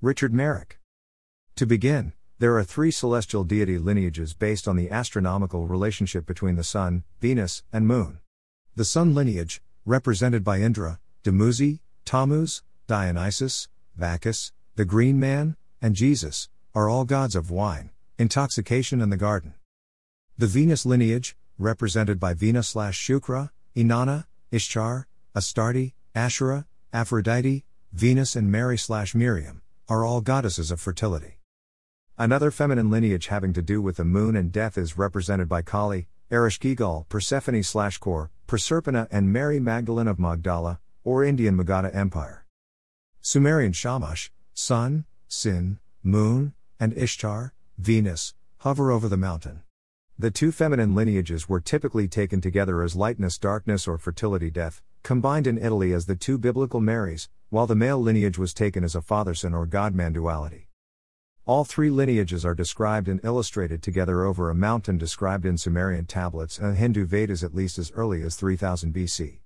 Richard Merrick. To begin, there are three celestial deity lineages based on the astronomical relationship between the Sun, Venus, and Moon. The Sun lineage, represented by Indra, Dumuzi, Tammuz, Dionysus, Bacchus, the Green Man, and Jesus, are all gods of wine, intoxication, and the garden. The Venus lineage, represented by Venus slash Shukra, Inanna, Ishtar, Astarte, Asherah, Aphrodite, Venus, and Mary slash Miriam, are all goddesses of fertility. Another feminine lineage having to do with the moon and death is represented by Kali, Ereshkigal, Persephone slash Kore, Proserpina, and Mary Magdalene of Magdala, or Indian Magadha Empire. Sumerian Shamash, Sun, Sin, Moon, and Ishtar, Venus, hover over the mountain. The two feminine lineages were typically taken together as lightness, darkness, or fertility, death, combined in Italy as the two biblical Marys, while the male lineage was taken as a father son or god man duality. All three lineages are described and illustrated together over a mountain described in Sumerian tablets and Hindu Vedas at least as early as 3000 BC.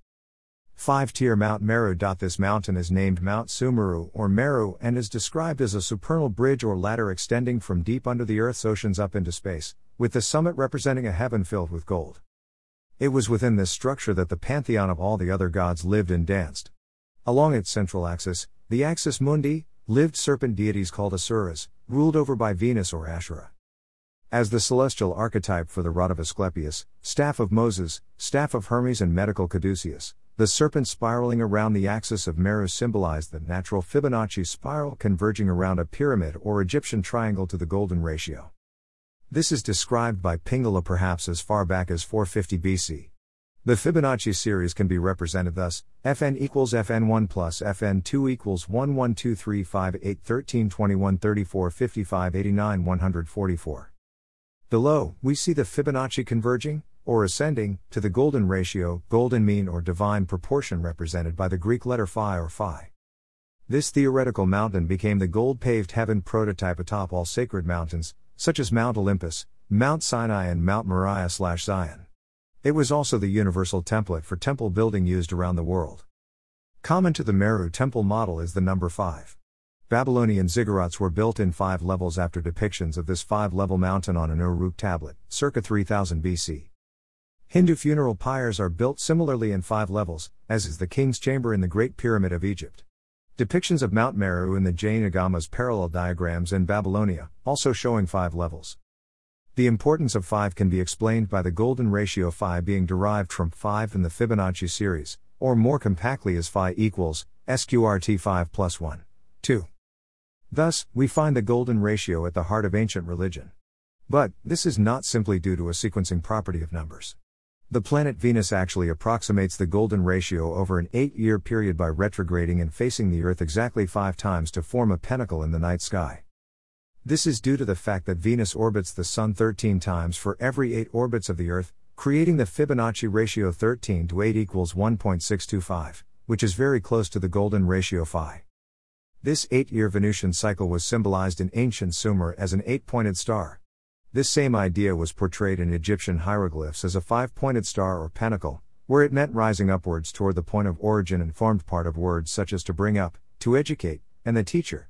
5 tier Mount Meru. This mountain is named Mount Sumeru or Meru and is described as a supernal bridge or ladder extending from deep under the Earth's oceans up into space, with the summit representing a heaven filled with gold. It was within this structure that the pantheon of all the other gods lived and danced. Along its central axis, the axis mundi, lived serpent deities called Asuras, ruled over by Venus or Asherah. As the celestial archetype for the rod of Asclepius, staff of Moses, staff of Hermes, and medical caduceus, the serpent spiraling around the axis of Meru symbolized the natural Fibonacci spiral converging around a pyramid or Egyptian triangle to the golden ratio. This is described by Pingala perhaps as far back as 450 BC. The Fibonacci series can be represented thus Fn equals Fn1 plus Fn2 equals 1 1 2 3 5 8 13 21 34 55 89 144. Below, we see the Fibonacci converging, or ascending, to the golden ratio, golden mean or divine proportion represented by the Greek letter phi or phi. This theoretical mountain became the gold paved heaven prototype atop all sacred mountains, such as Mount Olympus, Mount Sinai, and Mount Moriah slash Zion. It was also the universal template for temple building used around the world. Common to the Meru temple model is the number 5. Babylonian ziggurats were built in five levels after depictions of this five level mountain on an Uruk tablet, circa 3000 BC. Hindu funeral pyres are built similarly in five levels, as is the king's chamber in the Great Pyramid of Egypt. Depictions of Mount Meru in the Jain Agamas parallel diagrams in Babylonia, also showing five levels. The importance of 5 can be explained by the golden ratio phi being derived from 5 in the Fibonacci series, or more compactly as phi equals sqrt 5 plus 1, 2. Thus, we find the golden ratio at the heart of ancient religion. But, this is not simply due to a sequencing property of numbers. The planet Venus actually approximates the golden ratio over an eight year period by retrograding and facing the Earth exactly five times to form a pentacle in the night sky. This is due to the fact that Venus orbits the Sun 13 times for every 8 orbits of the Earth, creating the Fibonacci ratio 13 to 8 equals 1.625, which is very close to the golden ratio phi. This eight year Venusian cycle was symbolized in ancient Sumer as an eight pointed star. This same idea was portrayed in Egyptian hieroglyphs as a five pointed star or pentacle, where it meant rising upwards toward the point of origin and formed part of words such as to bring up, to educate, and the teacher.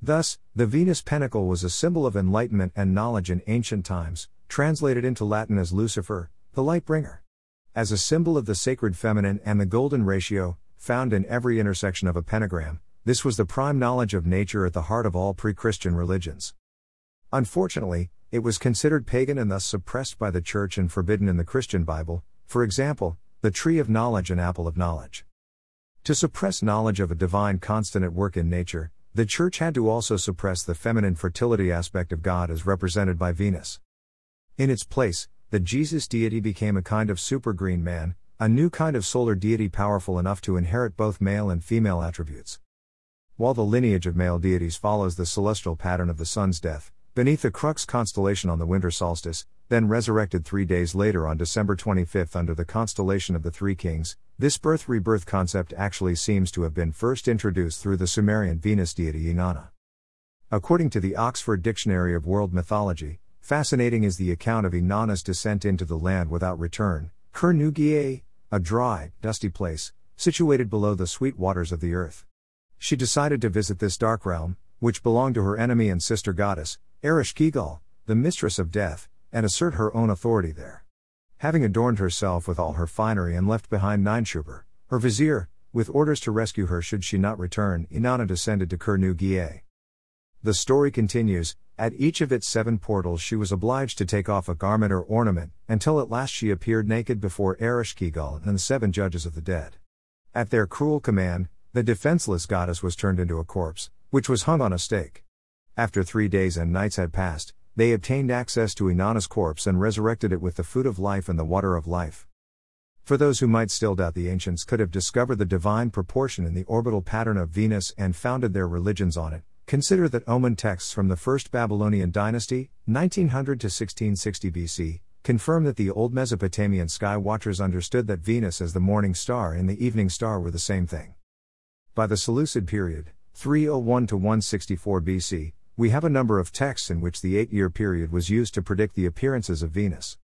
Thus, the Venus pentacle was a symbol of enlightenment and knowledge in ancient times, translated into Latin as Lucifer, the light bringer. As a symbol of the sacred feminine and the golden ratio, found in every intersection of a pentagram, this was the prime knowledge of nature at the heart of all pre Christian religions. Unfortunately, it was considered pagan and thus suppressed by the Church and forbidden in the Christian Bible, for example, the tree of knowledge and apple of knowledge. To suppress knowledge of a divine constant at work in nature, the Church had to also suppress the feminine fertility aspect of God as represented by Venus. In its place, the Jesus deity became a kind of super green man, a new kind of solar deity powerful enough to inherit both male and female attributes. While the lineage of male deities follows the celestial pattern of the sun's death, beneath the Crux constellation on the winter solstice, then resurrected three days later on December 25 under the constellation of the Three Kings, this birth rebirth concept actually seems to have been first introduced through the Sumerian Venus deity Inanna. According to the Oxford Dictionary of World Mythology, fascinating is the account of Inanna's descent into the land without return, Kurnugi, a dry, dusty place, situated below the sweet waters of the earth. She decided to visit this dark realm, which belonged to her enemy and sister goddess, Ereshkigal, the mistress of death, and assert her own authority there. Having adorned herself with all her finery and left behind Ninshubur, her vizier, with orders to rescue her should she not return, Inanna descended to Kurnugi. The story continues At each of its seven portals, she was obliged to take off a garment or ornament, until at last she appeared naked before Ereshkigal and the seven judges of the dead. At their cruel command, the defenseless goddess was turned into a corpse, which was hung on a stake. After three days and nights had passed, they obtained access to Inanna's corpse and resurrected it with the food of life and the water of life. For those who might still doubt the ancients could have discovered the divine proportion in the orbital pattern of Venus and founded their religions on it, Consider that omen texts from the First Babylonian dynasty, 1900 to 1660 BC, confirm that the old Mesopotamian sky watchers understood that Venus as the morning star and the evening star were the same thing. By the Seleucid period, 301 to 164 BC, we have a number of texts in which the eight year period was used to predict the appearances of Venus.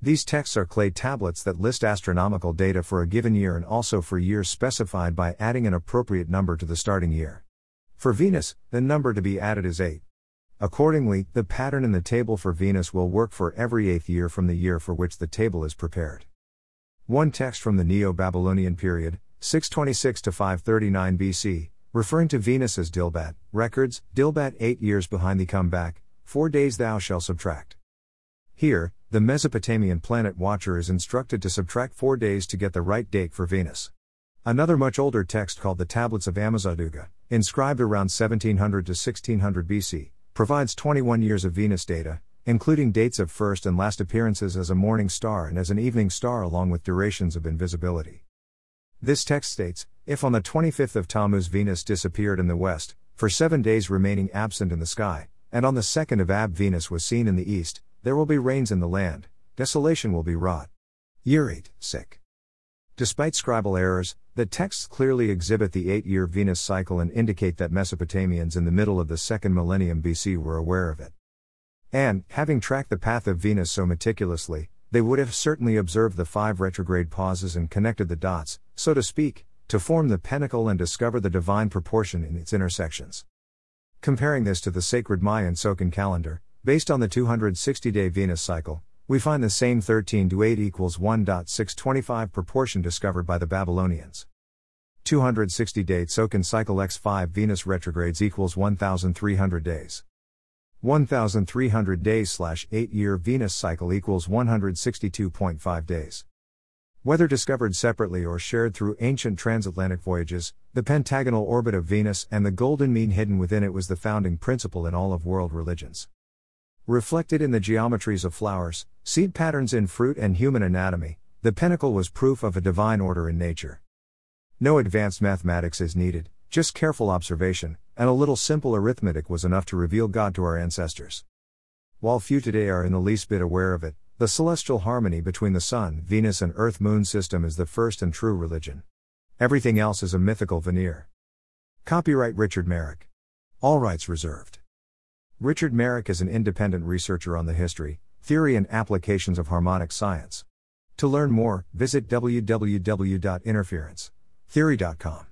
These texts are clay tablets that list astronomical data for a given year and also for years specified by adding an appropriate number to the starting year. For Venus, the number to be added is 8. Accordingly, the pattern in the table for Venus will work for every eighth year from the year for which the table is prepared. One text from the Neo Babylonian period, 626 to 539 BC, referring to Venus as Dilbat, records, Dilbat eight years behind the comeback, four days thou shalt subtract. Here, the Mesopotamian planet watcher is instructed to subtract four days to get the right date for Venus. Another much older text called the Tablets of Ammisaduqa, inscribed around 1700 to 1600 BC, provides 21 years of Venus data, including dates of first and last appearances as a morning star and as an evening star along with durations of invisibility. This text states, if on the 25th of Tammuz Venus disappeared in the west, for seven days remaining absent in the sky, and on the 2nd of Ab Venus was seen in the east, there will be rains in the land, desolation will be wrought. Year 8, sic. Despite scribal errors, the texts clearly exhibit the eight year Venus cycle and indicate that Mesopotamians in the middle of the second millennium BC were aware of it. And, having tracked the path of Venus so meticulously, they would have certainly observed the five retrograde pauses and connected the dots, so to speak, to form the pentacle and discover the divine proportion in its intersections. Comparing this to the sacred Mayan Tzolkin calendar, based on the 260 day Venus cycle, we find the same 13 to 8 equals 1.625 proportion discovered by the Babylonians. 260 day Tzolkin cycle x5 Venus retrogrades equals 1300 days. 1300 days slash 8 year Venus cycle equals 162.5 days. Whether discovered separately or shared through ancient transatlantic voyages, the pentagonal orbit of Venus and the golden mean hidden within it was the founding principle in all of world religions. Reflected in the geometries of flowers, seed patterns in fruit, and human anatomy, the pinnacle was proof of a divine order in nature. No advanced mathematics is needed, just careful observation, and a little simple arithmetic was enough to reveal God to our ancestors. While few today are in the least bit aware of it, the celestial harmony between the Sun, Venus, and Earth Moon system is the first and true religion. Everything else is a mythical veneer. Copyright Richard Merrick. All rights reserved. Richard Merrick is an independent researcher on the history, theory, and applications of harmonic science. To learn more, visit www.interferencetheory.com.